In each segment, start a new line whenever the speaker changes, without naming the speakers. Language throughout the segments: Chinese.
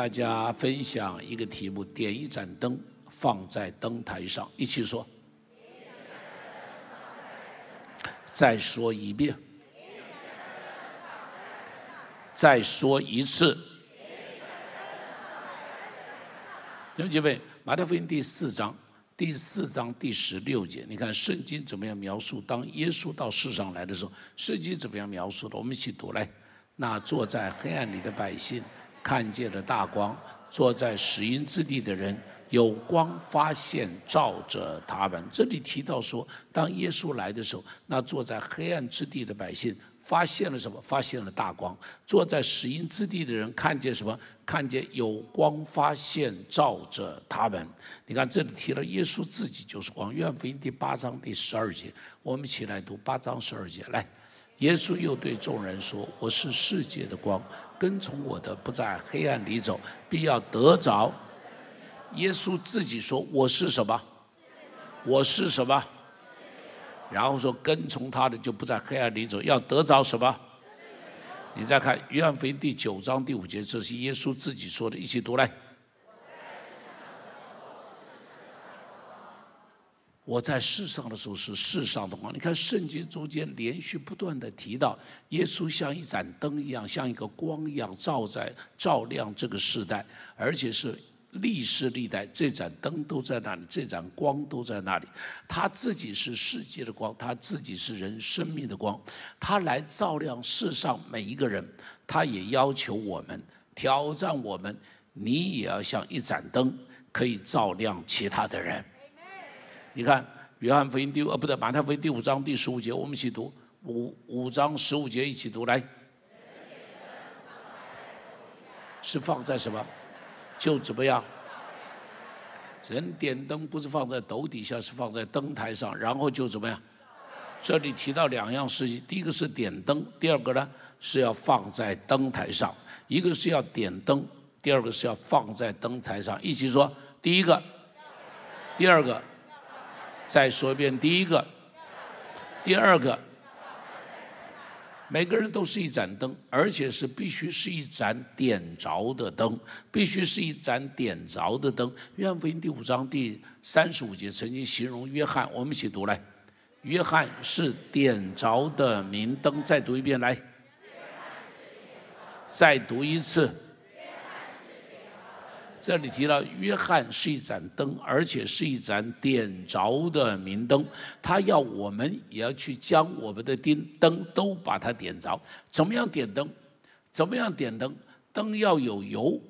大家分享一个题目：点一盏灯放在灯台上，一起说。再说一遍。再说一次。弟兄姐妹，马太福音第四章第四章第十六节，你看圣经怎么样描述？当耶稣到世上来的时候，圣经怎么样描述的？我们一起读来。那坐在黑暗里的百姓看见了大光，坐在死荫之地的人有光发现照着他们。这里提到说，当耶稣来的时候，那坐在黑暗之地的百姓发现了什么？发现了大光。坐在死荫之地的人看见什么？看见有光发现照着他们。你看这里提了耶稣自己就是光。约翰福音第八章第十二节，我们一起来读八章十二节来。耶稣又对众人说：“我是世界的光，跟从我的不在黑暗里走，必要得着。”耶稣自己说：“我是什么？我是什么？”然后说：“跟从他的就不在黑暗里走，要得着什么？”你再看约翰福音第九章第五节，这是耶稣自己说的，一起读来。我在世上的时候是世上的光。你看圣经中间连续不断的提到，耶稣像一盏灯一样，像一个光一样照在照亮这个时代，而且是历世历代这盏灯都在那里，这盏光都在那里。他自己是世界的光，他自己是人生命的光，他来照亮世上每一个人。他也要求我们，挑战我们，你也要像一盏灯，可以照亮其他的人。你看《约翰福音》第呃不对，《马太福音》第五章第十五节，我们一起读五五章十五节一起读来，是放在什么？就怎么样？人点灯不是放在斗底下，是放在灯台上，然后就怎么样？这里提到两样事情，第一个是点灯，第二个呢是要放在灯台上。一个是要点灯，第二个是要放在灯台上。一起说，第一个，第二个。再说一遍，第一个，第二个，每个人都是一盏灯，而且是必须是一盏点着的灯，必须是一盏点着的灯。约翰福音第五章第三十五节曾经形容约翰，我们一起读来，约翰是点着的明灯。再读一遍来，再读一次。这里提到约翰是一盏灯，而且是一盏点着的明灯。他要我们也要去将我们的灯灯都把它点着。怎么样点灯？怎么样点灯？灯要有油。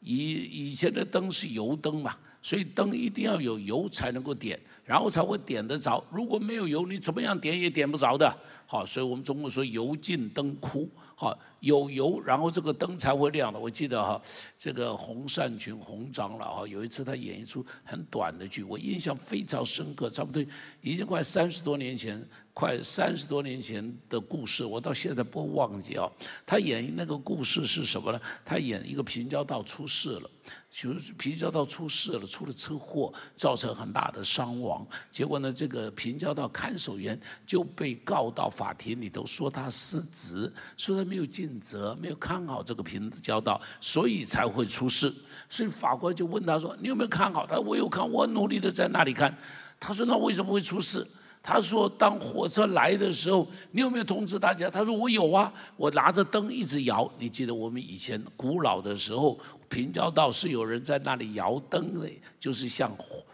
以以前的灯是油灯嘛，所以灯一定要有油才能够点，然后才会点得着。如果没有油，你怎么样点也点不着的。好，所以我们中国说油尽灯枯。好，有油，然后这个灯才会亮的。我记得哈，这个洪善群洪长老哈，有一次他演一出很短的剧，我印象非常深刻，差不多已经快三十多年前，快三十多年前的故事，我到现在不忘记啊。他演那个故事是什么呢？他演一个平交道出事了。就是平交道出事了，出了车祸，造成很大的伤亡。结果呢，这个平交道看守员就被告到法庭里头，说他失职，说他没有尽责，没有看好这个平交道，所以才会出事。所以法官就问他说：“你有没有看好？”他说：“我有看，我努力的在那里看。”他说：“那为什么会出事？”他说：“当火车来的时候，你有没有通知大家？”他说：“我有啊，我拿着灯一直摇。你记得我们以前古老的时候，平交道是有人在那里摇灯的，就是像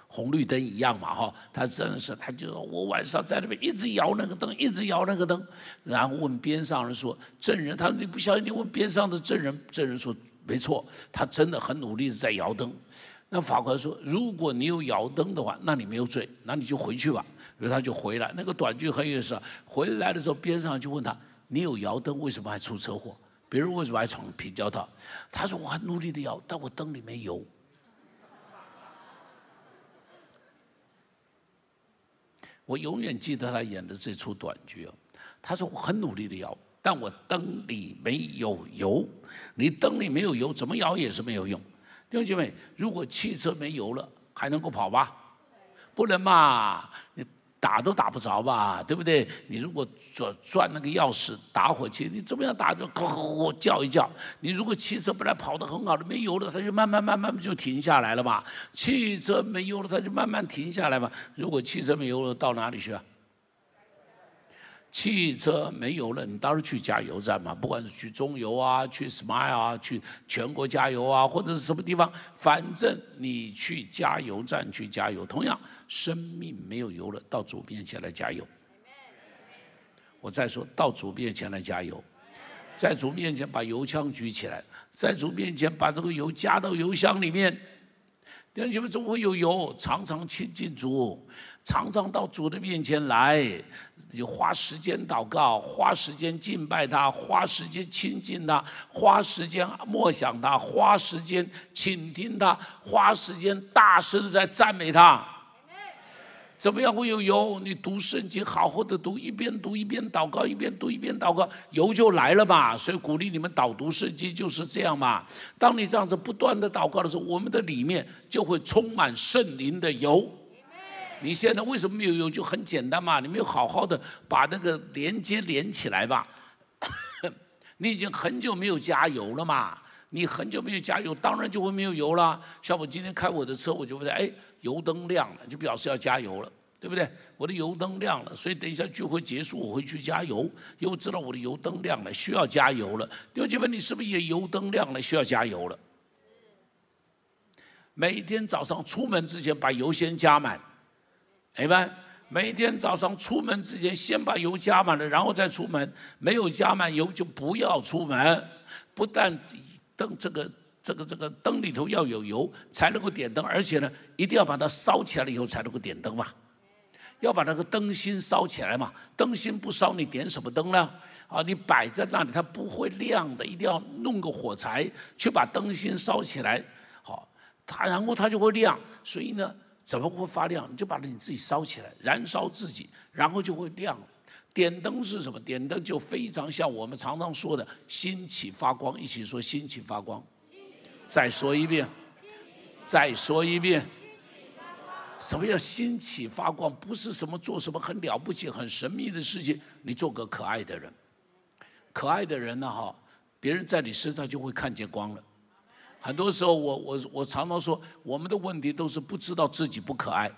红绿灯一样嘛，哈。他真的是，他就说我晚上在那边一直摇那个灯，一直摇那个灯，然后问边上人说证人，他说你不相信，你问边上的证人，证人说没错，他真的很努力的在摇灯。那法官说，如果你有摇灯的话，那你没有罪，那你就回去吧。”所以他就回来，那个短剧很有意思。回来的时候，边上就问他：“你有摇灯，为什么还出车祸？别人为什么还闯平交道？”他说：“我很努力的摇，但我灯里没油。”我永远记得他演的这出短剧哦。他说：“我很努力的摇，但我灯里没有油。你灯里没有油，怎么摇也是没有用。”弟兄姐妹，如果汽车没油了，还能够跑吧？不能嘛！你打都打不着吧，对不对？你如果转转那个钥匙打火机，你怎么样打就咕叫一叫。你如果汽车本来跑得很好的，没油了，它就慢慢慢慢就停下来了嘛。汽车没油了，它就慢慢停下来嘛。如果汽车没油了，到哪里去啊？汽车没油了，你当然去加油站嘛。不管是去中油啊，去 Smile 啊，去全国加油啊，或者是什么地方，反正你去加油站去加油。同样，生命没有油了，到主面前来加油。我再说到主面前来加油，在主面前把油枪举起来，在主面前把这个油加到油箱里面。弟兄姐妹，总会有油，常常亲近主，常常到主的面前来。就花时间祷告，花时间敬拜他，花时间亲近他，花时间默想他，花时间倾听他，花时间大声的在赞美他。怎么样会有油？你读圣经，好好的读，一边读一边祷告，一边读一边祷告，油就来了嘛。所以鼓励你们导读圣经就是这样嘛。当你这样子不断的祷告的时候，我们的里面就会充满圣灵的油。你现在为什么没有油？就很简单嘛，你没有好好的把那个连接连起来吧。你已经很久没有加油了嘛，你很久没有加油，当然就会没有油了。像我今天开我的车，我就会哎，油灯亮了，就表示要加油了，对不对？我的油灯亮了，所以等一下聚会结束，我会去加油，因为知道我的油灯亮了，需要加油了。刘姐妹，你是不是也油灯亮了，需要加油了？每天早上出门之前把油先加满。明白？每天早上出门之前，先把油加满了，然后再出门。没有加满油就不要出门。不但灯这个这个这个灯里头要有油才能够点灯，而且呢，一定要把它烧起来了以后才能够点灯嘛。要把那个灯芯烧起来嘛。灯芯不烧，你点什么灯呢？啊，你摆在那里它不会亮的。一定要弄个火柴去把灯芯烧起来，好，它然后它就会亮。所以呢。怎么会发亮？你就把你自己烧起来，燃烧自己，然后就会亮。点灯是什么？点灯就非常像我们常常说的“兴起发光”。一起说“兴起发光”。再说一遍，再说一遍。什么叫兴起发光？不是什么做什么很了不起、很神秘的事情。你做个可爱的人，可爱的人呢？哈，别人在你身上就会看见光了。很多时候，我我我常常说，我们的问题都是不知道自己不可爱，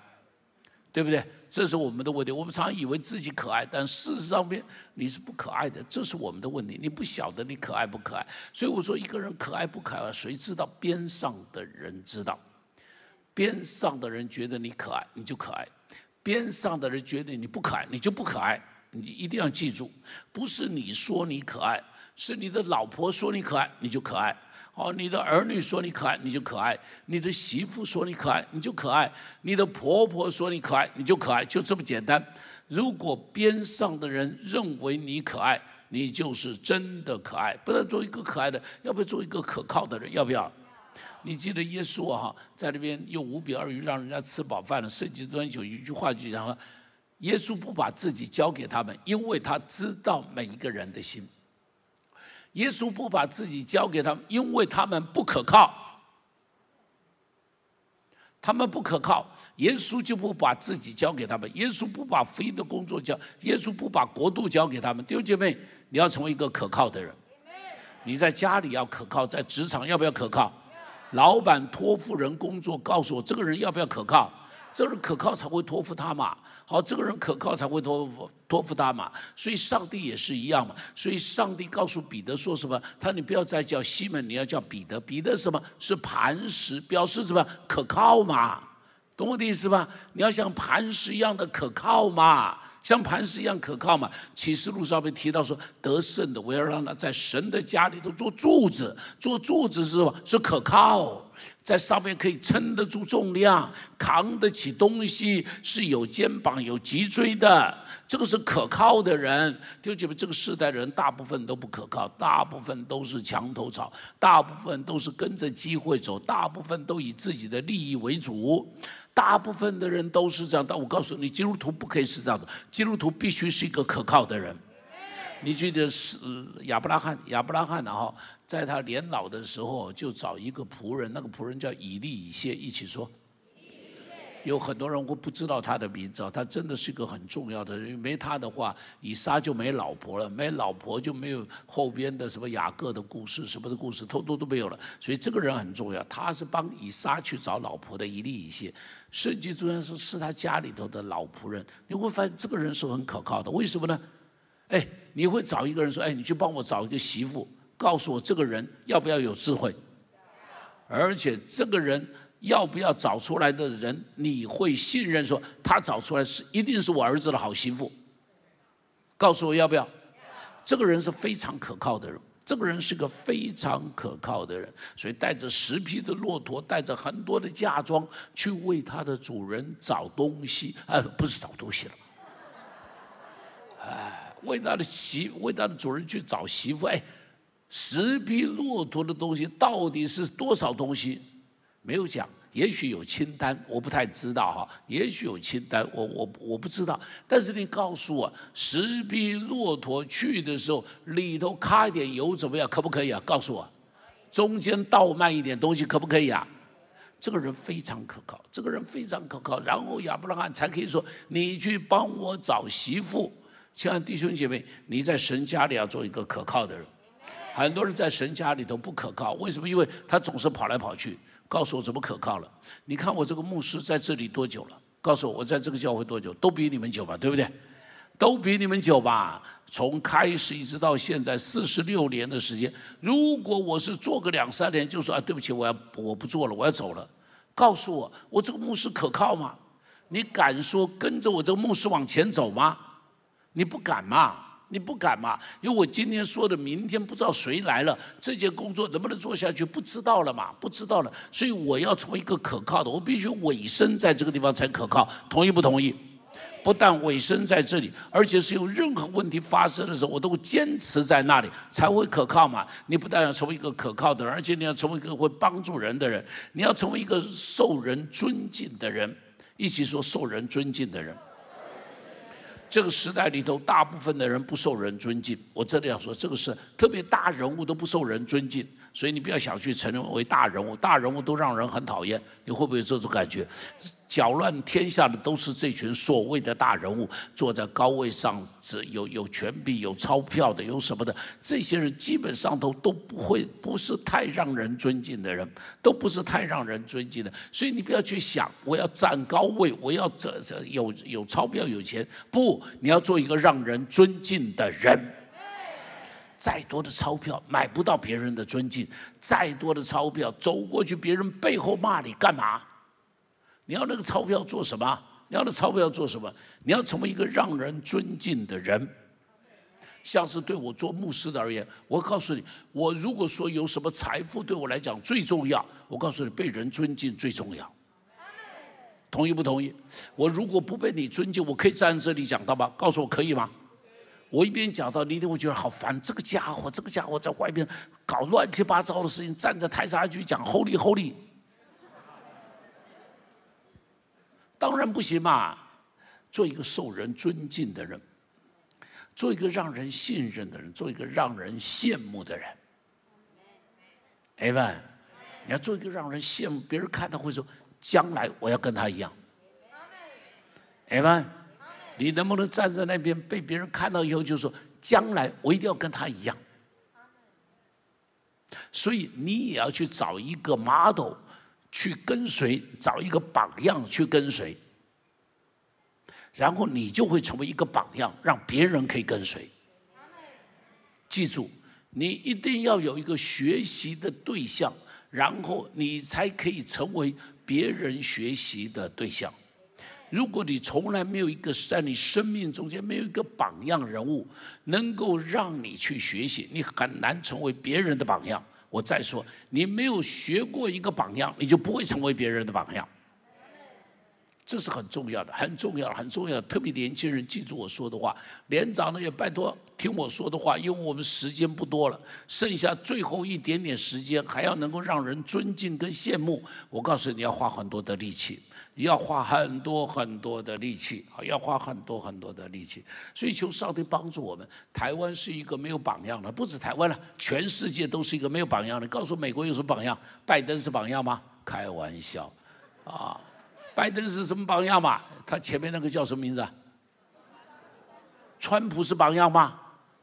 对不对？这是我们的问题。我们常以为自己可爱，但事实上面你是不可爱的，这是我们的问题。你不晓得你可爱不可爱，所以我说一个人可爱不可爱，谁知道？边上的人知道，边上的人觉得你可爱，你就可爱；边上的人觉得你不可爱，你就不可爱。你一定要记住，不是你说你可爱，是你的老婆说你可爱，你就可爱。哦，你的儿女说你可爱，你就可爱；你的媳妇说你可爱，你就可爱；你的婆婆说你可爱，你就可爱，就这么简单。如果边上的人认为你可爱，你就是真的可爱。不能做一个可爱的，要不要做一个可靠的人？要不要？你记得耶稣啊，在那边用五饼二鱼让人家吃饱饭了。圣经中有一句话就讲了：耶稣不把自己交给他们，因为他知道每一个人的心。耶稣不把自己交给他们，因为他们不可靠。他们不可靠，耶稣就不把自己交给他们。耶稣不把福音的工作交，耶稣不把国度交给他们。弟兄姐妹，你要成为一个可靠的人。你在家里要可靠，在职场要不要可靠？老板托付人工作，告诉我这个人要不要可靠？这个人可靠才会托付他嘛。好，这个人可靠才会托付托付他嘛，所以上帝也是一样嘛。所以上帝告诉彼得说什么？他说你不要再叫西门，你要叫彼得。彼得什么是磐石？表示什么？可靠嘛？懂我的意思吧？你要像磐石一样的可靠嘛？像磐石一样可靠嘛？启示录上面提到说，得胜的我要让他在神的家里头做柱子，做柱子是什么？是可靠。在上面可以撑得住重量，扛得起东西，是有肩膀、有脊椎的，这个是可靠的人。就觉得这个世代人大部分都不可靠，大部分都是墙头草，大部分都是跟着机会走，大部分都以自己的利益为主，大部分的人都是这样。但我告诉你，基督徒不可以是这样的，基督徒必须是一个可靠的人。你记得是亚伯拉罕，亚伯拉罕的哈。在他年老的时候，就找一个仆人，那个仆人叫以利以谢，一起说。有很多人会不知道他的名字，他真的是一个很重要的人。没他的话，以撒就没老婆了，没老婆就没有后边的什么雅各的故事，什么的故事，通通都没有了。所以这个人很重要，他是帮以撒去找老婆的一例一谢。圣经主要是是他家里头的老仆人，你会发现这个人是很可靠的。为什么呢？哎，你会找一个人说，哎，你去帮我找一个媳妇，告诉我这个人要不要有智慧，而且这个人。要不要找出来的人，你会信任说他找出来是一定是我儿子的好媳妇？告诉我要不要？这个人是非常可靠的人，这个人是个非常可靠的人，所以带着十匹的骆驼，带着很多的嫁妆去为他的主人找东西，哎，不是找东西了，哎，为他的媳，为他的主人去找媳妇，哎，十匹骆驼的东西到底是多少东西？没有讲，也许有清单，我不太知道哈。也许有清单，我我我不知道。但是你告诉我，十匹骆驼去的时候，里头卡一点油怎么样？可不可以啊？告诉我，中间倒卖一点东西可不可以啊？这个人非常可靠，这个人非常可靠。然后亚伯拉罕才可以说：“你去帮我找媳妇。”亲爱的弟兄姐妹，你在神家里要做一个可靠的人。很多人在神家里头不可靠，为什么？因为他总是跑来跑去。告诉我怎么可靠了？你看我这个牧师在这里多久了？告诉我我在这个教会多久？都比你们久吧，对不对？都比你们久吧。从开始一直到现在四十六年的时间，如果我是做个两三年，就说啊对不起，我要我不做了，我要走了。告诉我，我这个牧师可靠吗？你敢说跟着我这个牧师往前走吗？你不敢吗？你不敢嘛？因为我今天说的，明天不知道谁来了，这件工作能不能做下去，不知道了嘛？不知道了，所以我要成为一个可靠的，我必须委身在这个地方才可靠。同意不同意？不但委身在这里，而且是有任何问题发生的时候，我都会坚持在那里，才会可靠嘛。你不但要成为一个可靠的人，而且你要成为一个会帮助人的人，你要成为一个受人尊敬的人。一起说，受人尊敬的人。这个时代里头，大部分的人不受人尊敬。我真的要说，这个是特别大人物都不受人尊敬，所以你不要想去成为大人物，大人物都让人很讨厌。你会不会有这种感觉？搅乱天下的都是这群所谓的大人物，坐在高位上，有有权柄、有钞票的，有什么的？这些人基本上都都不会，不是太让人尊敬的人，都不是太让人尊敬的。所以你不要去想，我要站高位，我要这这有有钞票、有钱。不，你要做一个让人尊敬的人。再多的钞票买不到别人的尊敬，再多的钞票走过去，别人背后骂你干嘛？你要那个钞票做什么？你要那钞票做什么？你要成为一个让人尊敬的人。像是对我做牧师的而言，我告诉你，我如果说有什么财富对我来讲最重要，我告诉你，被人尊敬最重要。同意不同意？我如果不被你尊敬，我可以站在这里讲到吗？告诉我可以吗？我一边讲到，你一定会觉得好烦。这个家伙，这个家伙在外面搞乱七八糟的事情，站在台上去讲 Holy Holy。当然不行嘛！做一个受人尊敬的人，做一个让人信任的人，做一个让人羡慕的人。哎们，你要做一个让人羡慕，别人看到会说：将来我要跟他一样。哎们，你能不能站在那边，被别人看到以后就说：将来我一定要跟他一样。所以你也要去找一个 model。去跟随，找一个榜样去跟随，然后你就会成为一个榜样，让别人可以跟随。记住，你一定要有一个学习的对象，然后你才可以成为别人学习的对象。如果你从来没有一个在你生命中间没有一个榜样人物，能够让你去学习，你很难成为别人的榜样。我再说，你没有学过一个榜样，你就不会成为别人的榜样。这是很重要的，很重要，很重要。特别年轻人记住我说的话，连长呢也拜托听我说的话，因为我们时间不多了，剩下最后一点点时间，还要能够让人尊敬跟羡慕。我告诉你要花很多的力气。要花很多很多的力气，啊，要花很多很多的力气，所以求上帝帮助我们。台湾是一个没有榜样的，不止台湾了，全世界都是一个没有榜样的。告诉美国有什么榜样？拜登是榜样吗？开玩笑，啊，拜登是什么榜样嘛？他前面那个叫什么名字？川普是榜样吗？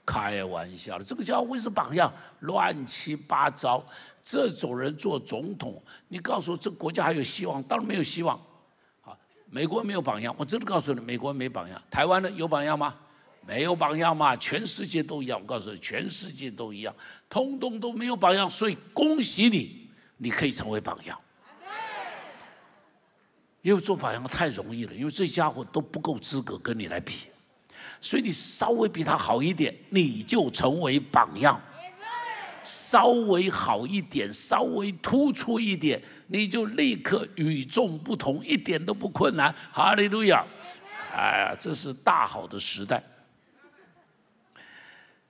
开玩笑的，这个叫会是榜样？乱七八糟，这种人做总统，你告诉我这国家还有希望？当然没有希望。美国没有榜样，我真的告诉你，美国没榜样。台湾呢有榜样吗？没有榜样嘛，全世界都一样。我告诉你，全世界都一样，通通都没有榜样。所以恭喜你，你可以成为榜样。因为做榜样太容易了，因为这家伙都不够资格跟你来比，所以你稍微比他好一点，你就成为榜样。稍微好一点，稍微突出一点，你就立刻与众不同，一点都不困难。哈利路亚！哎呀，这是大好的时代。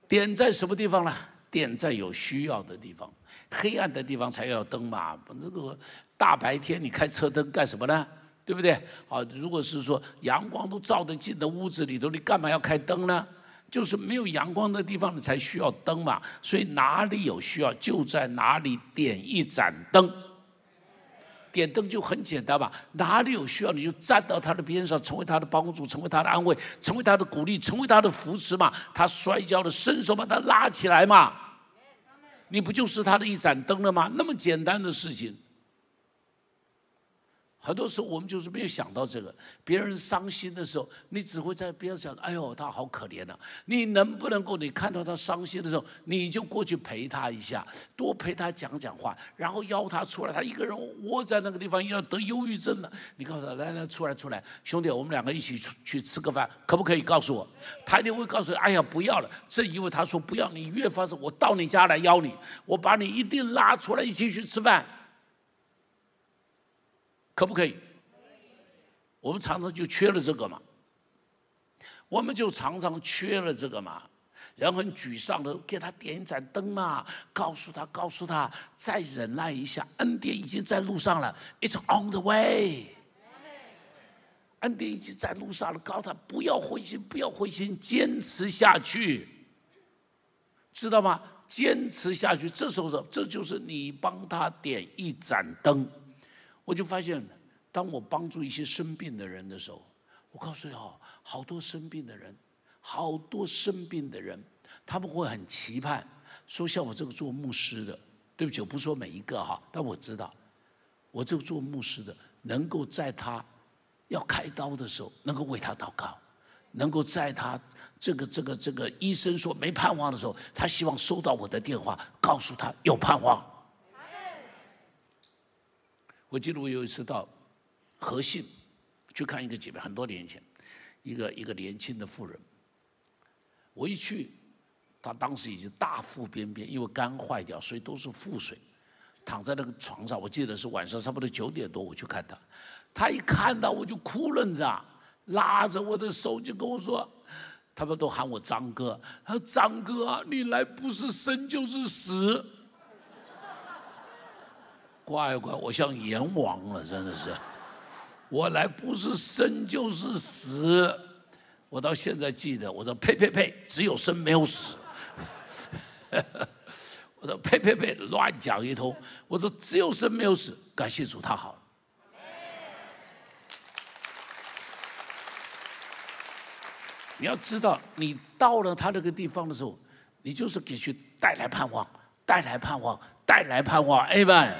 点在什么地方呢？点在有需要的地方，黑暗的地方才要灯嘛。这个大白天你开车灯干什么呢？对不对？啊，如果是说阳光都照得进的屋子里头，你干嘛要开灯呢？就是没有阳光的地方，你才需要灯嘛。所以哪里有需要，就在哪里点一盏灯。点灯就很简单嘛，哪里有需要，你就站到他的边上，成为他的帮助，成为他的安慰，成为他的鼓励，成为他的扶持嘛。他摔跤了，伸手把他拉起来嘛。你不就是他的一盏灯了吗？那么简单的事情。很多时候我们就是没有想到这个，别人伤心的时候，你只会在边上想：“哎呦，他好可怜呐！”你能不能够，你看到他伤心的时候，你就过去陪他一下，多陪他讲讲话，然后邀他出来。他一个人窝在那个地方，要得忧郁症了。你告诉他：“来来，出来出来，兄弟，我们两个一起去吃个饭，可不可以？”告诉我，他一定会告诉你：“哎呀，不要了。”正因为他说不要，你越发是，我到你家来邀你，我把你一定拉出来一起去吃饭。可不可以？我们常常就缺了这个嘛，我们就常常缺了这个嘛。人很沮丧的，给他点一盏灯嘛，告诉他，告诉他，再忍耐一下，恩典已经在路上了，It's on the way。恩典已经在路上了，告诉他不要灰心，不要灰心，坚持下去，知道吗？坚持下去，这时候这就是你帮他点一盏灯。我就发现，当我帮助一些生病的人的时候，我告诉你哦，好多生病的人，好多生病的人，他们会很期盼，说像我这个做牧师的，对不起，我不说每一个哈，但我知道，我这个做牧师的，能够在他要开刀的时候，能够为他祷告，能够在他这个这个这个医生说没盼望的时候，他希望收到我的电话，告诉他有盼望。我记得我有一次到和信去看一个姐妹，很多年前，一个一个年轻的妇人。我一去，她当时已经大腹便便，因为肝坏掉，所以都是腹水，躺在那个床上。我记得是晚上差不多九点多，我去看她，她一看到我就哭了，你知道，拉着我的手就跟我说，他们都喊我张哥，他说张哥，你来不是生就是死。乖乖，我像阎王了，真的是。我来不是生就是死，我到现在记得，我说呸呸呸，只有生没有死。我说呸呸呸，乱讲一通。我说只有生没有死，感谢主，他好。你要知道，你到了他那个地方的时候，你就是给去带来盼望，带来盼望，带来盼望，Amen。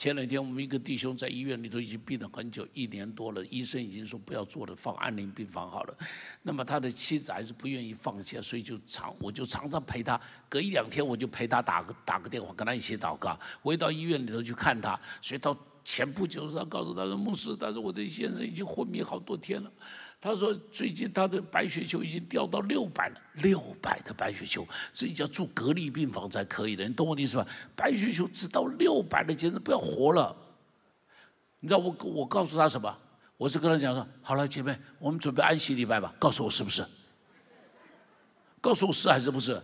前两天我们一个弟兄在医院里头已经病了很久，一年多了，医生已经说不要做了，放安宁病房好了。那么他的妻子还是不愿意放弃，所以就常我就常常陪他，隔一两天我就陪他打个打个电话，跟他一起祷告。我一到医院里头去看他，所以到前不久他告诉他说牧师，但是我的先生已经昏迷好多天了。他说：“最近他的白血球已经掉到六百了，六百的白血球，所以叫住隔离病房才可以的。你懂我的意思吧？白血球只到六百了，简直不要活了。你知道我我告诉他什么？我是跟他讲说：好了，姐妹，我们准备安息礼拜吧。告诉我是不是？告诉我是还是不是？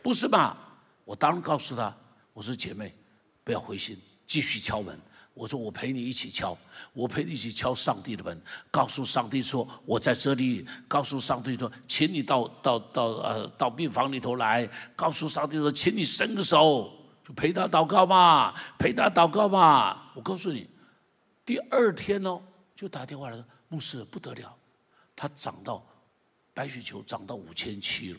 不是吧？我当然告诉他，我说姐妹，不要灰心，继续敲门。”我说我陪你一起敲，我陪你一起敲上帝的门，告诉上帝说我在这里，告诉上帝说，请你到到到呃到病房里头来，告诉上帝说，请你伸个手，就陪他祷告嘛，陪他祷告嘛。我告诉你，第二天哦，就打电话来说，牧师不得了，他涨到白雪球涨到五千七了，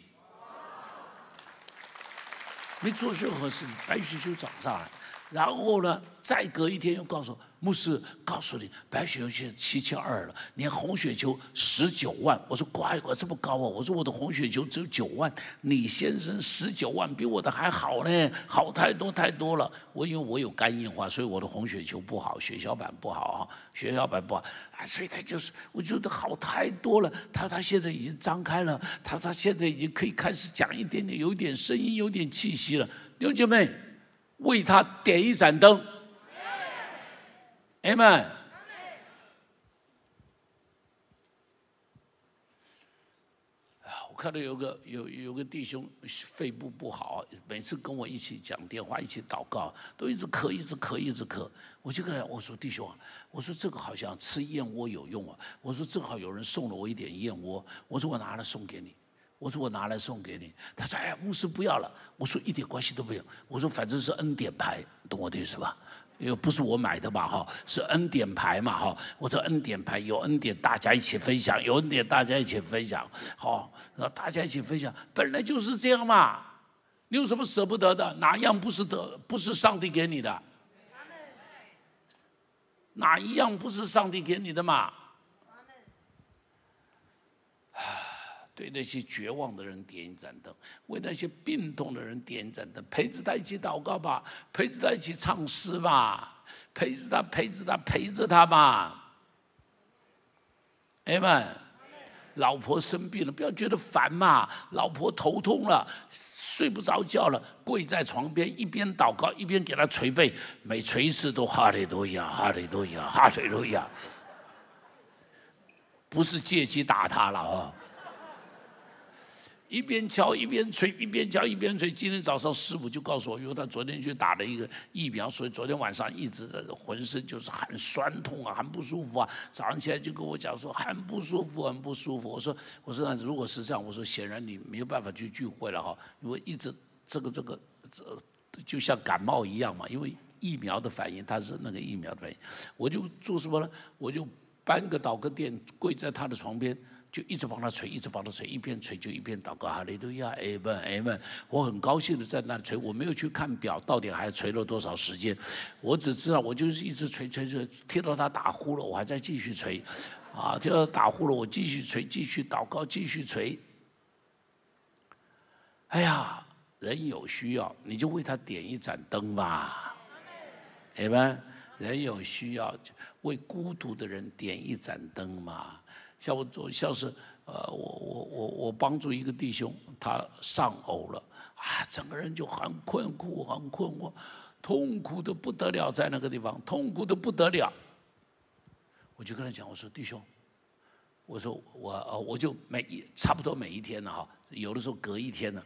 没做任何事，白雪球涨上来，然后呢，再隔一天又告诉。牧师告诉你，白雪球现在七千二了，连红雪球十九万。我说乖乖，这么高啊！我说我的红雪球只有九万，李先生十九万，比我的还好呢，好太多太多了。我因为我有肝硬化，所以我的红雪球不好，血小板不好啊，血小板不好啊，所以他就是，我觉得好太多了。他他现在已经张开了，他他现在已经可以开始讲一点点，有点声音，有点气息了。弟兄姐妹，为他点一盏灯。阿门。我看到有个有有个弟兄肺部不好，每次跟我一起讲电话，一起祷告，都一直咳，一直咳，一直咳。我就跟他我说弟兄啊，我说这个好像吃燕窝有用啊。我说正好有人送了我一点燕窝，我说我拿来送给你。我说我拿来送给你。他说哎，牧师不要了。我说一点关系都没有。我说反正是恩典牌，懂我的意思吧？因为不是我买的嘛哈，是恩典牌嘛哈。我说恩典牌有恩典，大家一起分享，有恩典大家一起分享，好，那大家一起分享，本来就是这样嘛。你有什么舍不得的？哪样不是得？不是上帝给你的？哪一样不是上帝给你的嘛？对那些绝望的人点一盏灯，为那些病痛的人点一盏灯，陪着他一起祷告吧，陪着他一起唱诗吧，陪着他，陪着他，陪着他吧。哎们，老婆生病了，不要觉得烦嘛。老婆头痛了，睡不着觉了，跪在床边，一边祷告一边给他捶背，每捶一次都哈利路亚，哈利路亚，哈利路亚。不是借机打他了啊。一边敲一边吹，一边敲一边吹。今天早上师傅就告诉我，因为他昨天去打了一个疫苗，所以昨天晚上一直在浑身就是很酸痛啊，很不舒服啊。早上起来就跟我讲说很不舒服，很不舒服。我说我说那如果是这样，我说显然你没有办法去聚会了哈，因为一直这个这个这就像感冒一样嘛，因为疫苗的反应，它是那个疫苗的反应。我就做什么呢？我就搬个祷告垫，跪在他的床边。就一直帮他捶，一直帮他捶，一边捶就一边祷告。哈利路亚，阿门，阿门。我很高兴的在那捶，我没有去看表，到底还捶了多少时间。我只知道，我就是一直捶捶捶，听到他打呼了，我还在继续捶。啊，听到他打呼了，我继续捶，继续祷告，继续捶。哎呀，人有需要，你就为他点一盏灯吧。阿门。人有需要，为孤独的人点一盏灯嘛。像我做像是呃，我我我我帮助一个弟兄，他丧偶了啊，整个人就很困苦，很困惑，痛苦的不得了，在那个地方痛苦的不得了。我就跟他讲，我说弟兄，我说我呃，我就每一差不多每一天呢哈，有的时候隔一天呢。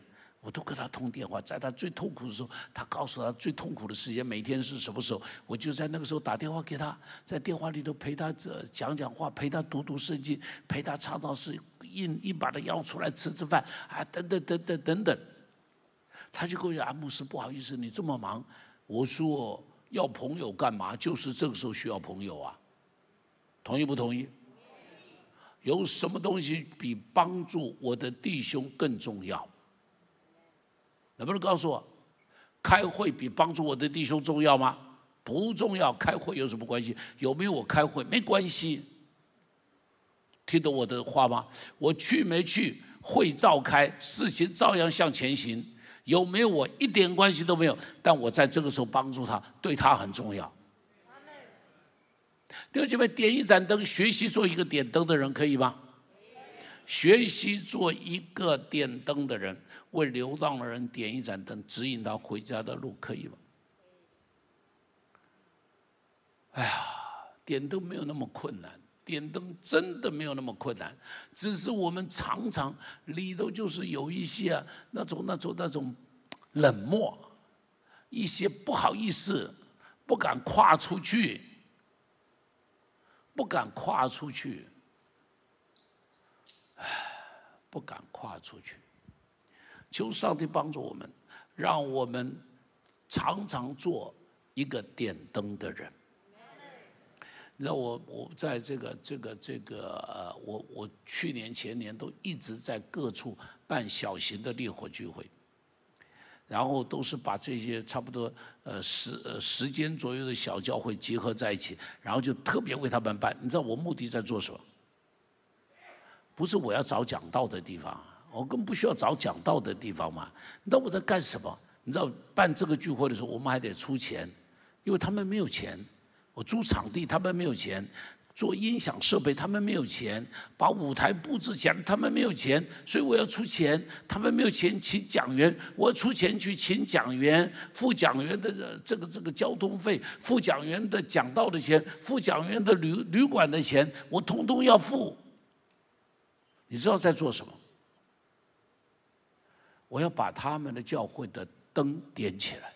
我都跟他通电话，在他最痛苦的时候，他告诉他最痛苦的时间每天是什么时候，我就在那个时候打电话给他，在电话里头陪他这讲讲话，陪他读读圣经，陪他唱唱诗，硬硬把他邀出来吃吃饭，啊，等等等等等等。他就跟我讲：“阿牧师，不好意思，你这么忙。”我说：“要朋友干嘛？就是这个时候需要朋友啊。”同意不同意？有什么东西比帮助我的弟兄更重要？能不能告诉我，开会比帮助我的弟兄重要吗？不重要，开会有什么关系？有没有我开会没关系。听懂我的话吗？我去没去会召开，事情照样向前行。有没有我一点关系都没有？但我在这个时候帮助他，对他很重要。弟兄姐妹，点一盏灯，学习做一个点灯的人，可以吗？学习做一个点灯的人。为流浪的人点一盏灯，指引他回家的路，可以吗？哎呀，点灯没有那么困难，点灯真的没有那么困难，只是我们常常里头就是有一些那种那种那种冷漠，一些不好意思，不敢跨出去，不敢跨出去，不敢跨出去。求上帝帮助我们，让我们常常做一个点灯的人。你知道我我在这个这个这个呃，我我去年前年都一直在各处办小型的烈火聚会，然后都是把这些差不多呃十呃十间左右的小教会结合在一起，然后就特别为他们办。你知道我目的在做什么？不是我要找讲道的地方，我根本不需要找讲道的地方嘛。你知道我在干什么？你知道办这个聚会的时候，我们还得出钱，因为他们没有钱。我租场地，他们没有钱；做音响设备，他们没有钱；把舞台布置起来，他们没有钱。所以我要出钱，他们没有钱请讲员，我要出钱去请讲员，付讲员的这个这个交通费，付讲员的讲道的钱，付讲员的旅旅馆的钱，我通通要付。你知道在做什么？我要把他们的教会的灯点起来。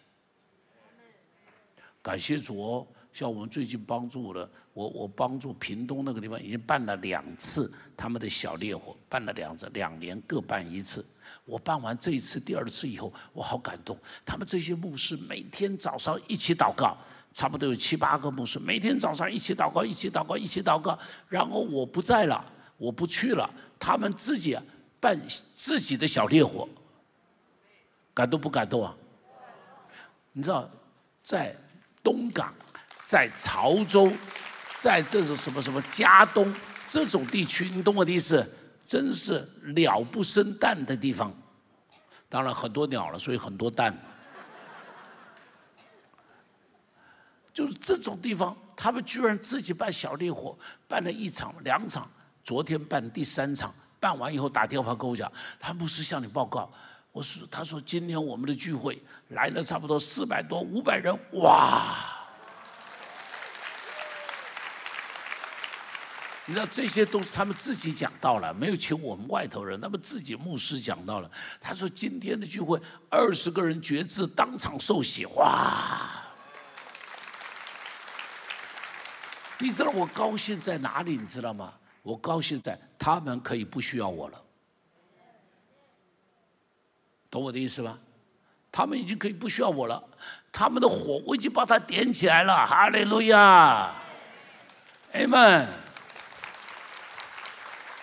感谢主哦。像我们最近帮助了我，我帮助屏东那个地方已经办了两次他们的小烈火，办了两次，两年各办一次。我办完这一次、第二次以后，我好感动。他们这些牧师每天早上一起祷告，差不多有七八个牧师，每天早上一起祷告，一起祷告，一起祷告。然后我不在了，我不去了，他们自己办自己的小烈火，感动不感动啊？你知道，在东港。在潮州，在这种什么什么嘉东这种地区，你懂我的意思？真是鸟不生蛋的地方。当然很多鸟了，所以很多蛋。就是这种地方，他们居然自己办小烈火，办了一场、两场，昨天办第三场，办完以后打电话跟我讲，他不是向你报告，我说他说今天我们的聚会来了差不多四百多、五百人，哇！你知道这些都是他们自己讲到了，没有请我们外头人，他们自己牧师讲到了。他说今天的聚会二十个人决志，当场受洗，哇！你知道我高兴在哪里？你知道吗？我高兴在他们可以不需要我了，懂我的意思吗？他们已经可以不需要我了，他们的火我已经把它点起来了，哈利路亚，amen。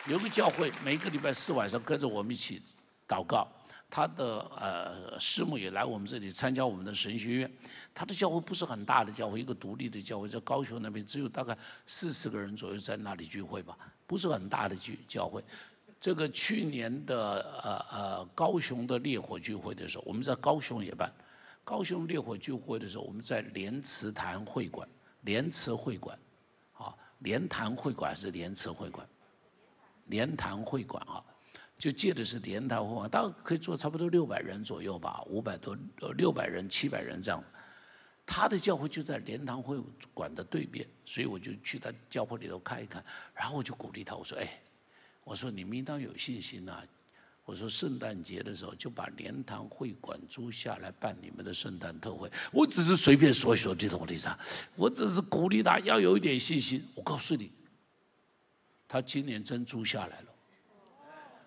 有个教会，每个礼拜四晚上跟着我们一起祷告。他的呃师母也来我们这里参加我们的神学院。他的教会不是很大的教会，一个独立的教会，在高雄那边只有大概四十个人左右在那里聚会吧，不是很大的聚教会。这个去年的呃呃高雄的烈火聚会的时候，我们在高雄也办。高雄烈火聚会的时候，我们在莲池潭会馆，莲池会馆，啊，莲潭会馆还是莲池会馆？莲潭会馆啊，就借的是莲潭会馆，大概可以坐差不多六百人左右吧，五百多呃六百人七百人这样。他的教会就在莲塘会馆的对面，所以我就去他教会里头看一看，然后我就鼓励他，我说：“哎，我说你们应当有信心呐，我说圣诞节的时候就把莲塘会馆租下来办你们的圣诞特会。我只是随便说一说这种地方，我只是鼓励他要有一点信心。我告诉你。”他今年真租下来了，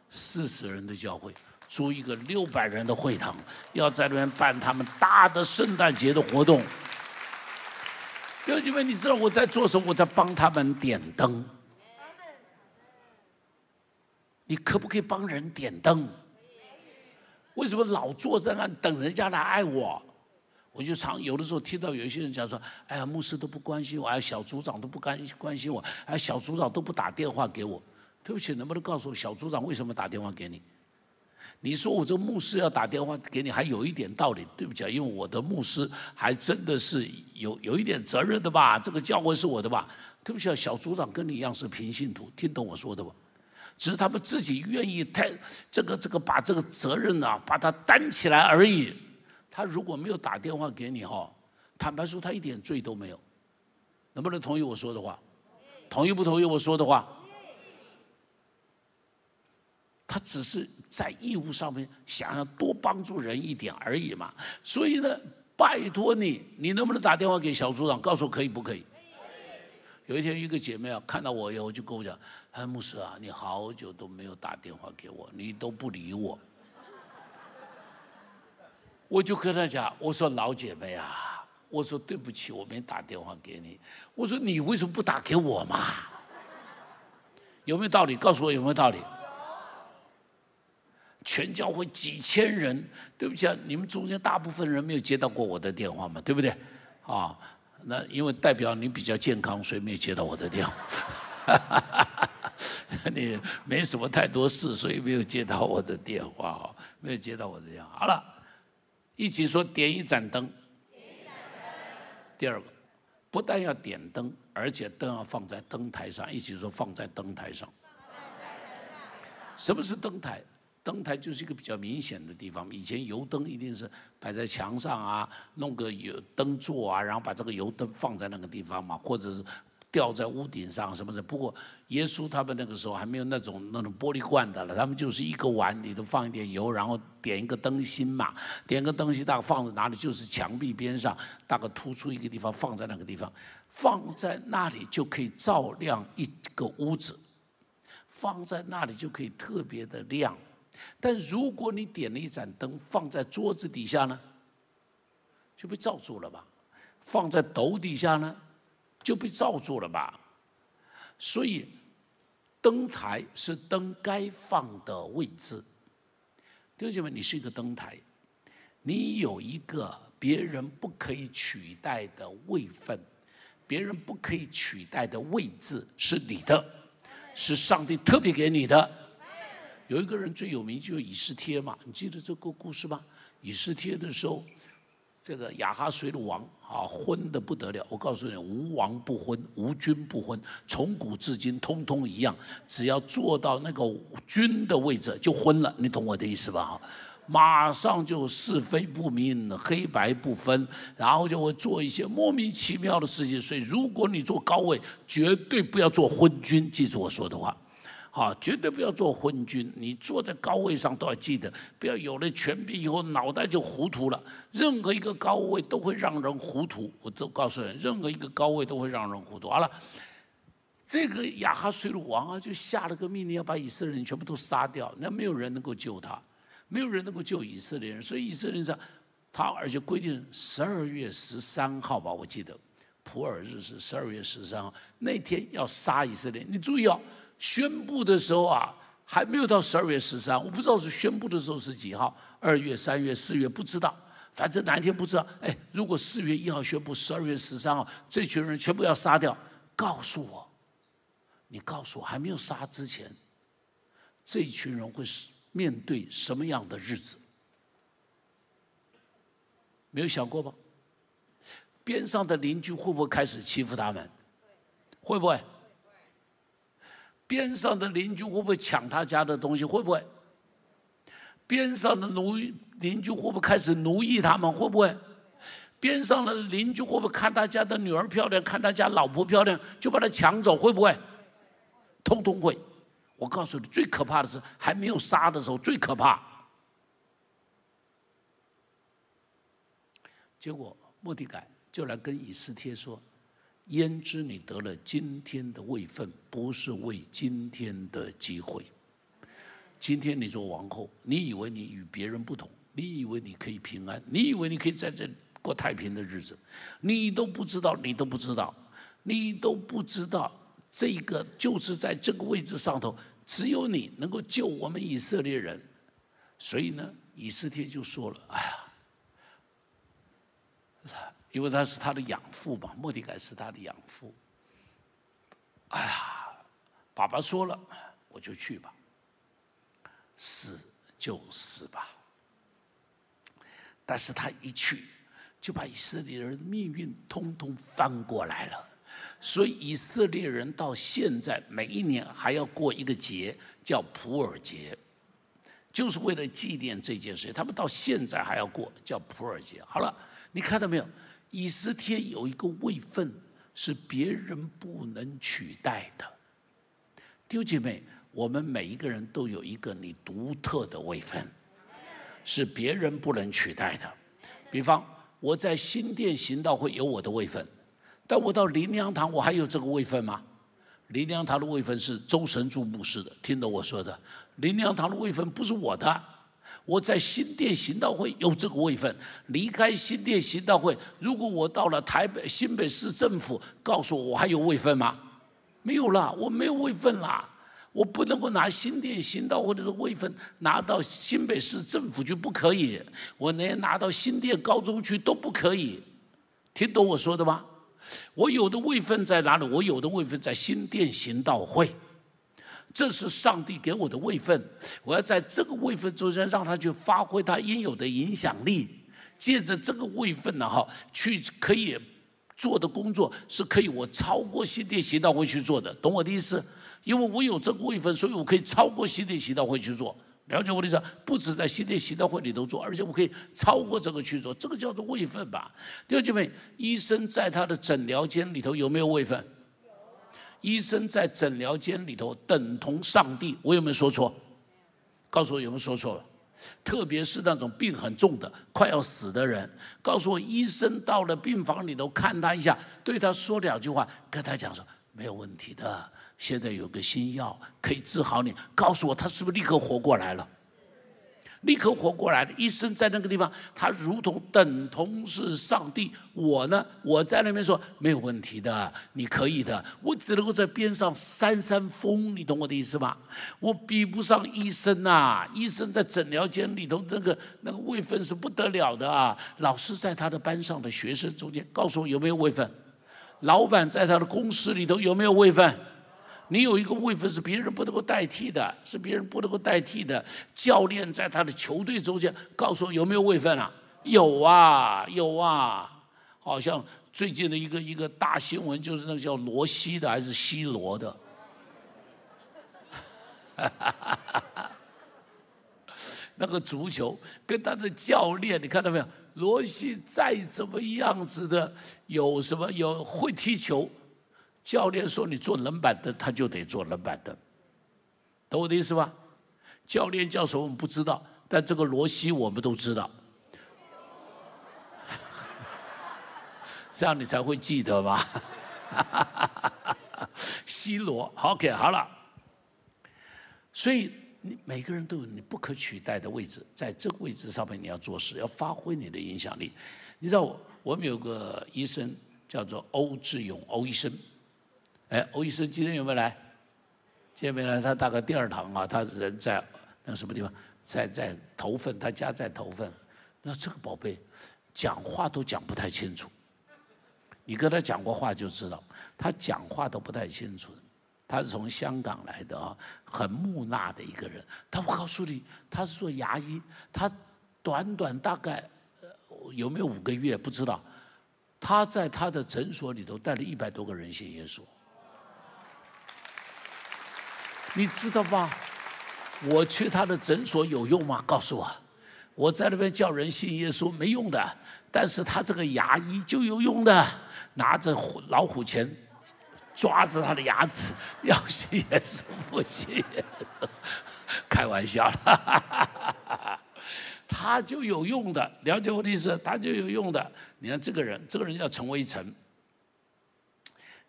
四十人的教会，租一个六百人的会堂，要在那边办他们大的圣诞节的活动。弟兄们，你知道我在做什么？我在帮他们点灯。你可不可以帮人点灯？为什么老坐在那等人家来爱我？我就常有的时候听到有些人讲说：“哎呀，牧师都不关心我，哎，小组长都不关关心我，哎，小组长都不打电话给我。”对不起，能不能告诉我小组长为什么打电话给你？你说我这牧师要打电话给你，还有一点道理。对不起啊，因为我的牧师还真的是有有一点责任的吧？这个教会是我的吧？对不起啊，小组长跟你一样是平信徒，听懂我说的吧？只是他们自己愿意太这个这个把这个责任啊，把它担起来而已。他如果没有打电话给你哈，坦白说他一点罪都没有，能不能同意我说的话？同意不同意我说的话？他只是在义务上面想要多帮助人一点而已嘛。所以呢，拜托你，你能不能打电话给小组长，告诉我可以不可以？有一天一个姐妹啊，看到我以后就跟我讲：“哎，牧师啊，你好久都没有打电话给我，你都不理我。”我就跟她讲，我说老姐妹啊，我说对不起，我没打电话给你。我说你为什么不打给我嘛？有没有道理？告诉我有没有道理？全教会几千人，对不起啊，你们中间大部分人没有接到过我的电话嘛，对不对？啊，那因为代表你比较健康，所以没有接到我的电话。你没什么太多事，所以没有接到我的电话哦，没有接到我的电话。好了，一起说点一盏灯。第二个，不但要点灯，而且灯要放在灯台上。一起说放在灯台上。什么是灯台？灯台就是一个比较明显的地方。以前油灯一定是摆在墙上啊，弄个油灯座啊，然后把这个油灯放在那个地方嘛，或者是吊在屋顶上什么的。不过耶稣他们那个时候还没有那种那种玻璃罐的了，他们就是一个碗里头放一点油，然后点一个灯芯嘛，点个灯芯大概放在哪里？就是墙壁边上，大概突出一个地方，放在那个地方，放在那里就可以照亮一个屋子，放在那里就可以特别的亮。但如果你点了一盏灯放在桌子底下呢，就被罩住了吧？放在斗底下呢，就被罩住了吧？所以，灯台是灯该放的位置。弟兄姐妹，你是一个灯台，你有一个别人不可以取代的位分，别人不可以取代的位置是你的，是上帝特别给你的。有一个人最有名，就是以斯帖嘛。你记得这个故事吗？以斯帖的时候，这个亚哈水的王啊，昏的不得了。我告诉你，无王不昏，无君不昏，从古至今通通一样。只要坐到那个君的位置，就昏了。你懂我的意思吧？马上就是非不明，黑白不分，然后就会做一些莫名其妙的事情。所以，如果你做高位，绝对不要做昏君。记住我说的话。好，绝对不要做昏君。你坐在高位上都要记得，不要有了权柄以后脑袋就糊涂了。任何一个高位都会让人糊涂。我都告诉人，任何一个高位都会让人糊涂。好了，这个亚哈水鲁王啊，就下了个命令，要把以色列人全部都杀掉。那没有人能够救他，没有人能够救以色列人。所以以色列人上，他而且规定十二月十三号吧，我记得普尔日是十二月十三号那天要杀以色列。你注意哦。宣布的时候啊，还没有到十二月十三，我不知道是宣布的时候是几号，二月、三月、四月不知道，反正哪一天不知道。哎，如果四月一号宣布，十二月十三号这群人全部要杀掉，告诉我，你告诉我，还没有杀之前，这群人会是面对什么样的日子？没有想过吗？边上的邻居会不会开始欺负他们？会不会？边上的邻居会不会抢他家的东西？会不会？边上的奴邻居会不会开始奴役他们？会不会？边上的邻居会不会看他家的女儿漂亮，看他家老婆漂亮，就把他抢走？会不会？通通会。我告诉你，最可怕的是还没有杀的时候最可怕。结果莫迪改就来跟以斯帖说。焉知你得了今天的位分，不是为今天的机会。今天你做王后，你以为你与别人不同？你以为你可以平安？你以为你可以在这过太平的日子？你都不知道，你都不知道，你都不知道，这个就是在这个位置上头，只有你能够救我们以色列人。所以呢，以斯帖就说了：“哎呀。”因为他是他的养父嘛，莫迪改是他的养父。哎呀，爸爸说了，我就去吧，死就死吧。但是他一去，就把以色列人的命运通通翻过来了。所以以色列人到现在每一年还要过一个节，叫普尔节，就是为了纪念这件事情。他们到现在还要过，叫普尔节。好了，你看到没有？以斯帖有一个位分是别人不能取代的，弟兄姐妹，我们每一个人都有一个你独特的位分，是别人不能取代的。比方我在新店行道会有我的位分，但我到林良堂我还有这个位分吗？林良堂的位分是周神柱牧师的，听懂我说的？林良堂的位分不是我的，我在新店行道会有这个位分，离开新店行道会，如果我到了台北新北市政府，告诉我我还有位分吗？没有了，我没有位分啦，我不能够拿新店行道会的这个位分拿到新北市政府去，不可以，我连拿到新店高中去都不可以，听懂我说的吗？我有的位分在哪里？我有的位分在新店行道会。这是上帝给我的位分，我要在这个位分中间让他去发挥他应有的影响力，借着这个位分呢，哈，去可以做的工作是可以我超过新店习道会去做的，懂我的意思？因为我有这个位分，所以我可以超过新店习道会去做。了解我的意思？不止在新店习道会里头做，而且我可以超过这个去做，这个叫做位分吧？弟兄姐妹，医生在他的诊疗间里头有没有位分？医生在诊疗间里头等同上帝，我有没有说错？告诉我有没有说错了？特别是那种病很重的、快要死的人，告诉我医生到了病房里头看他一下，对他说两句话，跟他讲说没有问题的，现在有个新药可以治好你。告诉我他是不是立刻活过来了？立刻活过来的医生在那个地方，他如同等同是上帝。我呢，我在那边说没有问题的，你可以的。我只能够在边上扇扇风，你懂我的意思吗？我比不上医生呐！医生在诊疗间里头那个那个位分是不得了的啊！老师在他的班上的学生中间，告诉我有没有位分？老板在他的公司里头有没有位分？你有一个位分是别人不能够代替的，是别人不能够代替的。教练在他的球队中间，告诉我有没有位分啊？有啊，有啊。好像最近的一个一个大新闻，就是那个叫罗西的还是西罗的？那个足球跟他的教练，你看到没有？罗西再怎么样子的，有什么有会踢球？教练说：“你坐冷板凳，他就得坐冷板凳，懂我的意思吧？”教练叫什么我们不知道，但这个罗西我们都知道，这样你才会记得吧？西罗，OK，好了。所以你每个人都有你不可取代的位置，在这个位置上面你要做事，要发挥你的影响力。你知道我们有个医生叫做欧志勇，欧医生。哎，欧医生今天有没有来？今天没来，他大概第二堂啊，他人在那什么地方，在在头份，他家在头份。那这个宝贝讲话都讲不太清楚，你跟他讲过话就知道，他讲话都不太清楚。他是从香港来的啊，很木讷的一个人。他我告诉你，他是做牙医，他短短大概有没有五个月不知道，他在他的诊所里头带了一百多个人信耶稣。你知道吗？我去他的诊所有用吗？告诉我，我在那边叫人信耶稣没用的，但是他这个牙医就有用的，拿着老虎钳，抓着他的牙齿，要信耶稣不信耶稣，开玩笑了，他就有用的，了解我的意思？他就有用的。你看这个人，这个人叫陈维成，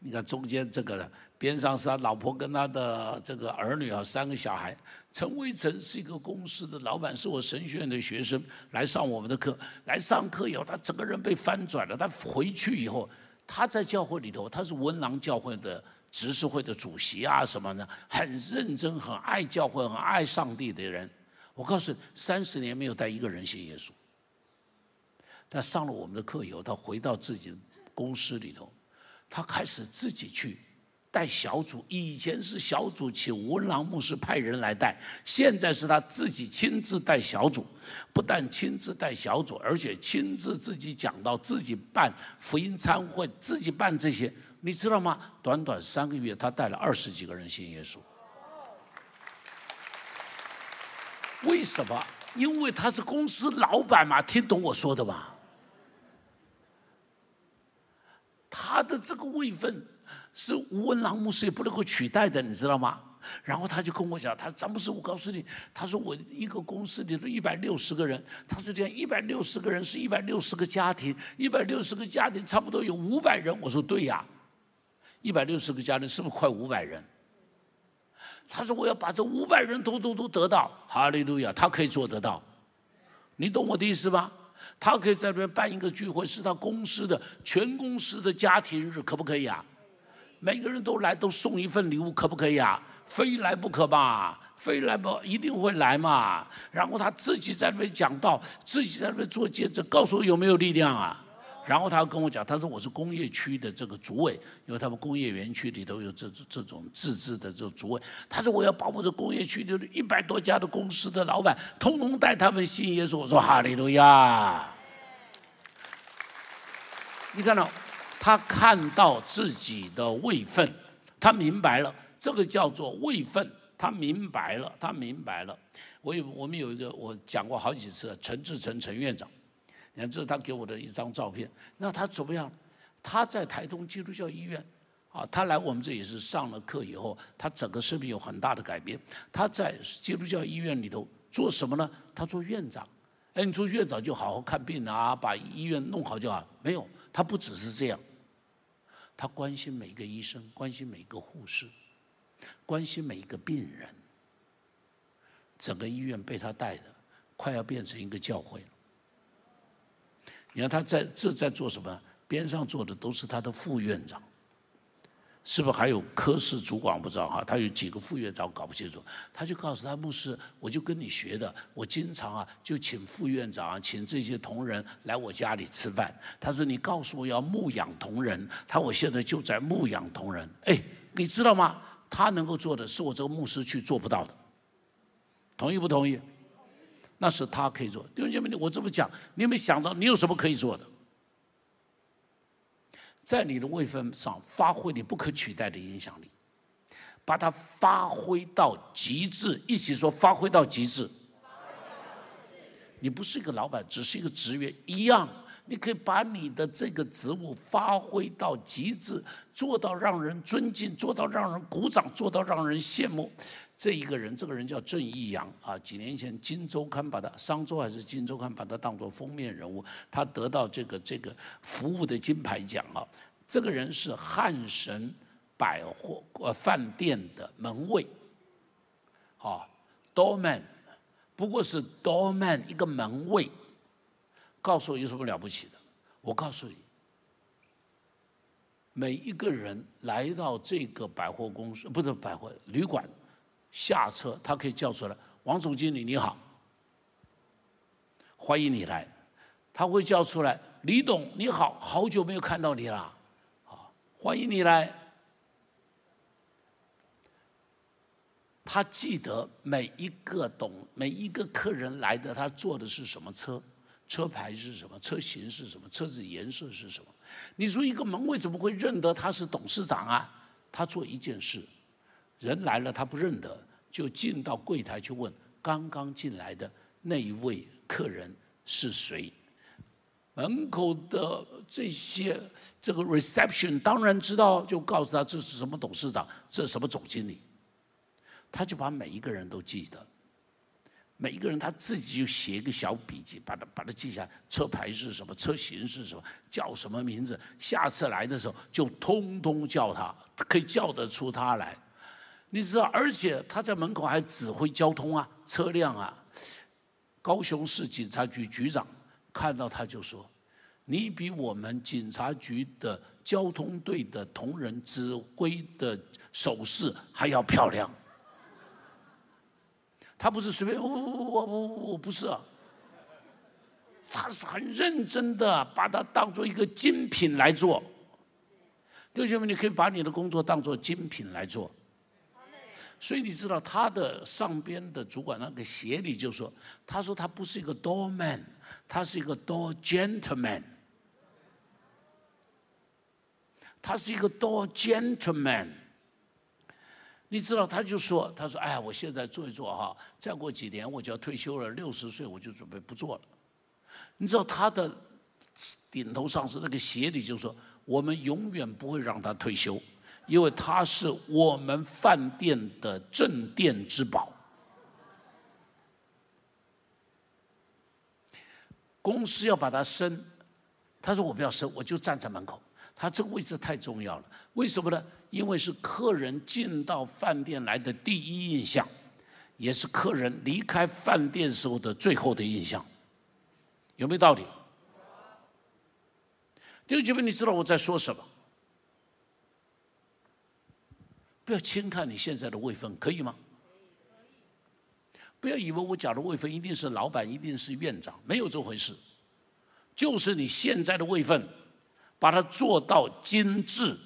你看中间这个。边上是他老婆跟他的这个儿女啊，三个小孩。陈威成是一个公司的老板，是我神学院的学生，来上我们的课。来上课以后，他整个人被翻转了。他回去以后，他在教会里头，他是文郎教会的执事会的主席啊，什么的，很认真、很爱教会、很爱上帝的人。我告诉你，三十年没有带一个人信耶稣。他上了我们的课以后，他回到自己公司里头，他开始自己去。带小组，以前是小组请文郎牧师派人来带，现在是他自己亲自带小组，不但亲自带小组，而且亲自自己讲到，自己办福音餐会，自己办这些，你知道吗？短短三个月，他带了二十几个人信耶稣。为什么？因为他是公司老板嘛，听懂我说的吧？他的这个位分。是吴文郎牧师也不能够取代的，你知道吗？然后他就跟我讲，他张牧师，我告诉你，他说我一个公司里头一百六十个人，他说这样一百六十个人是一百六十个家庭，一百六十个家庭差不多有五百人。我说对呀，一百六十个家庭是不是快五百人？他说我要把这五百人都都都得到，哈利路亚，他可以做得到。你懂我的意思吧？他可以在那边办一个聚会，是他公司的全公司的家庭日，可不可以啊？每个人都来，都送一份礼物，可不可以啊？非来不可吧？非来不一定会来嘛。然后他自己在那边讲道，自己在那边做见证，告诉我有没有力量啊？然后他跟我讲，他说我是工业区的这个主委，因为他们工业园区里头有这这种自治的这种主委。他说我要把我这工业区里一百多家的公司的老板，通通带他们信耶稣。我说哈利路亚。你看到，他看到自己的位分，他明白了，这个叫做位分。他明白了，他明白了。我有我们有一个，我讲过好几次，陈志成陈院长。你看，这是他给我的一张照片。那他怎么样？他在台东基督教医院，啊，他来我们这里是上了课以后，他整个生命有很大的改变。他在基督教医院里头做什么呢？他做院长。哎，你做院长就好好看病啊，把医院弄好就好。没有。他不只是这样，他关心每一个医生，关心每一个护士，关心每一个病人。整个医院被他带的，快要变成一个教会了。你看他在这在做什么？边上坐的都是他的副院长。是不是还有科室主管不知道哈？他有几个副院长搞不清楚，他就告诉他牧师，我就跟你学的，我经常啊就请副院长啊请这些同仁来我家里吃饭。他说你告诉我要牧养同仁，他我现在就在牧养同仁。哎，你知道吗？他能够做的是我这个牧师去做不到的。同意不同意？那是他可以做。弟兄姐妹，我这么讲，你有没有想到你有什么可以做的？在你的位分上发挥你不可取代的影响力，把它发挥到极致，一起说发挥到极致。你不是一个老板，只是一个职员一样，你可以把你的这个职务发挥到极致，做到让人尊敬，做到让人鼓掌，做到让人羡慕。这一个人，这个人叫郑义阳啊。几年前，《金周刊》把他，商周还是《金周刊》把他当做封面人物，他得到这个这个服务的金牌奖啊。这个人是汉神百货呃饭店的门卫，啊，doorman，不过是 doorman 一个门卫。告诉我有什么了不起的？我告诉你，每一个人来到这个百货公司，不是百货旅馆。下车，他可以叫出来：“王总经理你好，欢迎你来。”他会叫出来：“李董你好，好久没有看到你了，好，欢迎你来。”他记得每一个董每一个客人来的，他坐的是什么车，车牌是什么，车型是什么，车子颜色是什么。你说一个门卫怎么会认得他是董事长啊？他做一件事。人来了，他不认得，就进到柜台去问刚刚进来的那一位客人是谁。门口的这些这个 reception 当然知道，就告诉他这是什么董事长，这是什么总经理。他就把每一个人都记得，每一个人他自己就写一个小笔记，把它把它记下，车牌是什么，车型是什么，叫什么名字，下次来的时候就通通叫他，可以叫得出他来。你知道，而且他在门口还指挥交通啊，车辆啊。高雄市警察局局长看到他就说：“你比我们警察局的交通队的同仁指挥的手势还要漂亮。”他不是随便，我我我我不是啊，他是很认真的，把它当做一个精品来做。弟兄们，你可以把你的工作当做精品来做。所以你知道他的上边的主管那个协理就说：“他说他不是一个 doorman，他是一个 door gentleman。他是一个 door gentleman。你知道他就说：他说哎呀，我现在做一做哈，再过几年我就要退休了，六十岁我就准备不做了。你知道他的顶头上司那个协理就说：我们永远不会让他退休。”因为他是我们饭店的镇店之宝，公司要把它升，他说我不要升，我就站在门口。他这个位置太重要了，为什么呢？因为是客人进到饭店来的第一印象，也是客人离开饭店时候的最后的印象。有没有道理？弟兄姐妹，你知道我在说什么？不要轻看你现在的位分，可以吗？不要以为我讲的位分一定是老板，一定是院长，没有这回事。就是你现在的位分，把它做到精致，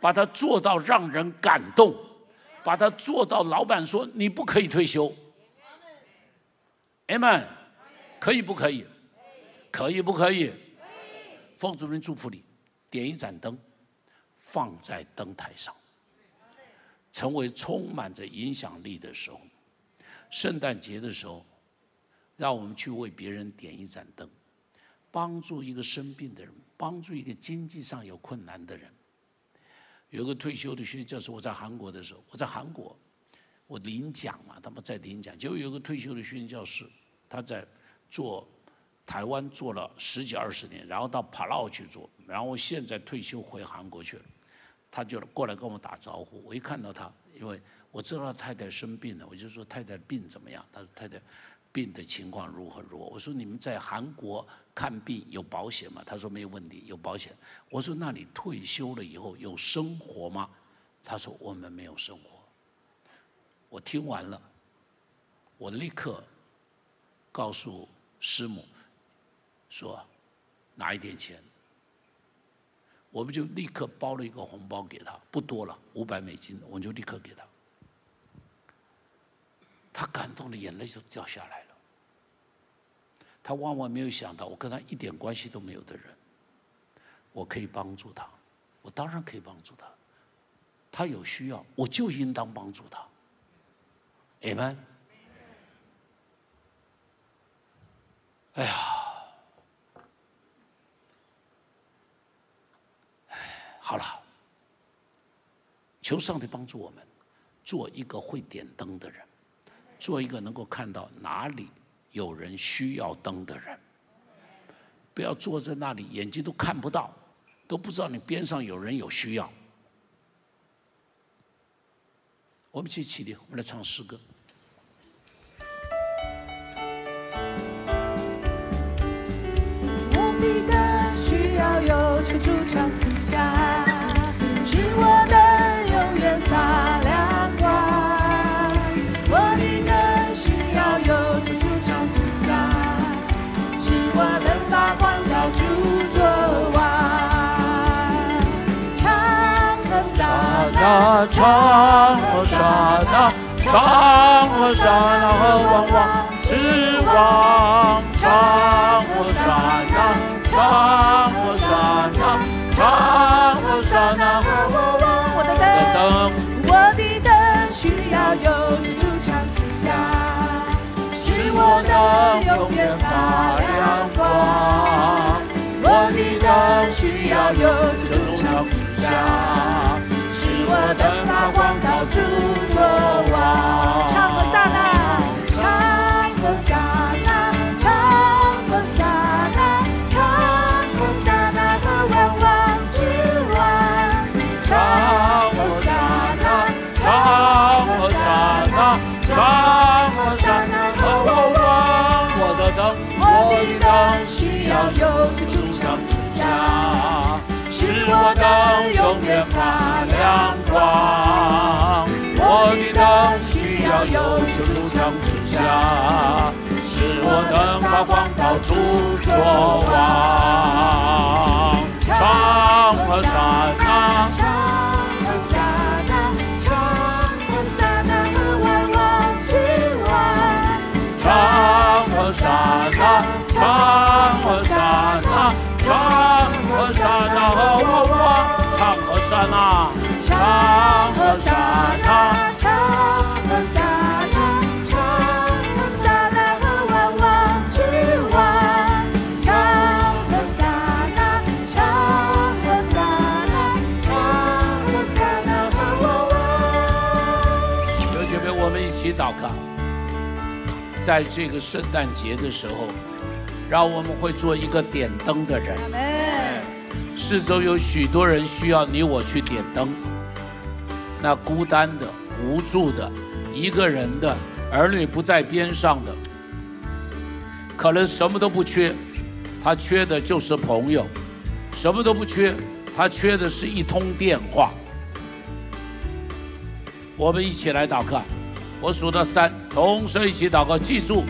把它做到让人感动，把它做到老板说你不可以退休。Amen，可以不可以？可以不可以？奉主任祝福你，点一盏灯，放在灯台上，成为充满着影响力的时候。圣诞节的时候，让我们去为别人点一盏灯，帮助一个生病的人，帮助一个经济上有困难的人。有个退休的学教授，我在韩国的时候，我在韩国，我领奖嘛，他们在领奖，结果有个退休的训练教师，他在做。台湾做了十几二十年，然后到帕劳去做，然后现在退休回韩国去了。他就过来跟我打招呼，我一看到他，因为我知道他太太生病了，我就说太太病怎么样？他说太太病的情况如何如何？我说你们在韩国看病有保险吗？他说没有问题，有保险。我说那你退休了以后有生活吗？他说我们没有生活。我听完了，我立刻告诉师母。说拿一点钱，我们就立刻包了一个红包给他，不多了，五百美金，我们就立刻给他。他感动的眼泪就掉下来了。他万万没有想到，我跟他一点关系都没有的人，我可以帮助他，我当然可以帮助他。他有需要，我就应当帮助他。Amen。哎呀！好了，求上帝帮助我们，做一个会点灯的人，做一个能够看到哪里有人需要灯的人。不要坐在那里，眼睛都看不到，都不知道你边上有人有需要。我们去起立，我们来唱诗歌。
那，
唱和撒那，唱和撒那和旺旺之王，唱和撒那，唱和撒那，唱和撒那。
我的永远发亮光，我的灯需要有主场之下，我灯发光到处作王。唱和撒那，唱和撒那，唱和撒那，唱和撒那和万万之王。唱和撒那，
唱和撒那，唱和撒那和。
我的灯我的灯需要有主场之下，我灯永远发亮光。我的灯需要有主场之下，使我灯发光到处作王。唱和刹那。唱和刹那，唱和刹那和我我，唱那，唱和刹那，唱和刹那，唱和刹那和娃娃去玩，唱和刹那，唱和刹那，唱和刹那和我我。
有姐妹，我们一起祷告，在这个圣诞节的时候。让我们会做一个点灯的人。四周有许多人需要你我去点灯。那孤单的、无助的、一个人的、儿女不在边上的，可能什么都不缺，他缺的就是朋友；什么都不缺，他缺的是一通电话。我们一起来祷告，我数到三，同时一起祷告。记住，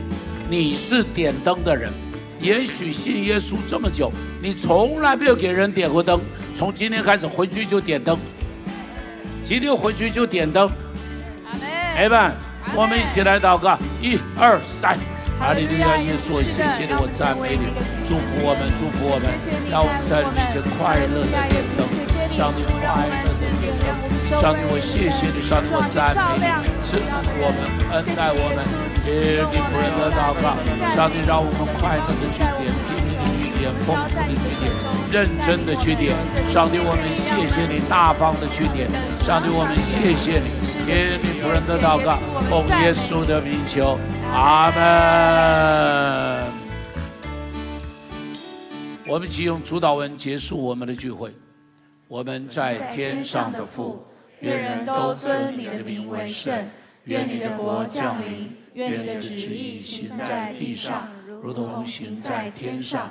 你是点灯的人。也许信耶稣这么久，你从来没有给人点过灯。从今天开始回去就点灯，今天回去就点灯。阿门。我们一起来祷告，一二三。哈利路亚，耶稣，谢谢你，我赞美你，祝福我们，祝福我们，让我们在你面前快乐的点灯，上帝快乐的点灯，上帝我谢谢你，上帝我赞美你，赐福我们，恩待我们，听你仆人的祷告，上帝让我们快乐的去点，拼命的去点，丰富的去点，认真的去点，上帝我们谢谢你，大方的去点，上帝我们谢谢你，听你仆人的祷告，奉耶稣的名求。阿门。我们请用主祷文结束我们的聚会。我们在天上的父，
愿人都尊你的名为圣。愿你的国降临。愿你的旨意行在地上，如同行在天上。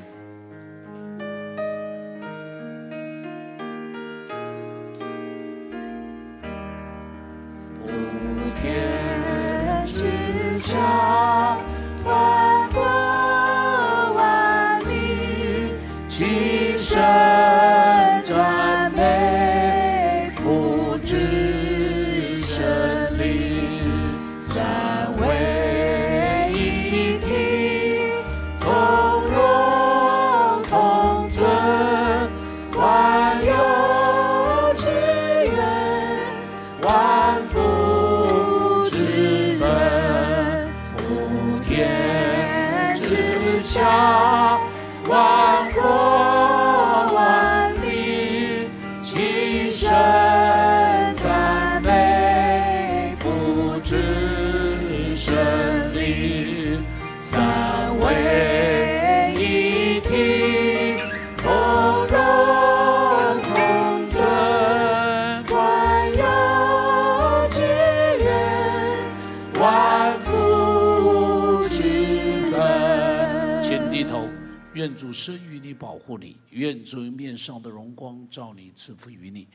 生于你，保护你；愿主面上的荣光照你，赐福于你；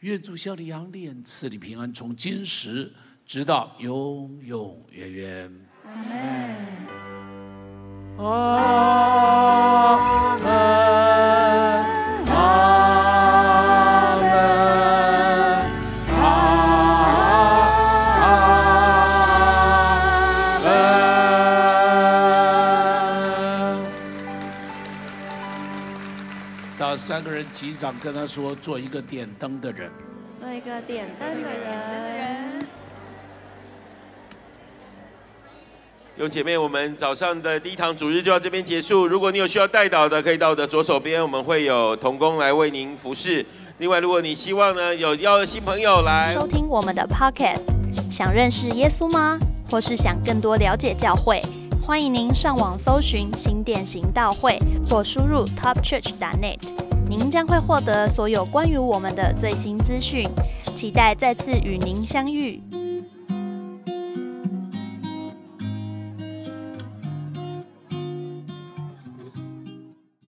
愿主向你扬脸，赐你平安，从今时直到永永远远。阿门。三个人击掌，跟他说：“做一个点灯的人。”
做一个点灯的人。
有姐妹，我们早上的第一堂主日就到这边结束。如果你有需要带导的，可以到我的左手边，我们会有童工来为您服侍。另外，如果你希望呢有邀新朋友来
收听我们的 Podcast，想认识耶稣吗？或是想更多了解教会？欢迎您上网搜寻新店行道会，或输入 topchurch.net。您将会获得所有关于我们的最新资讯，期待再次与您相遇。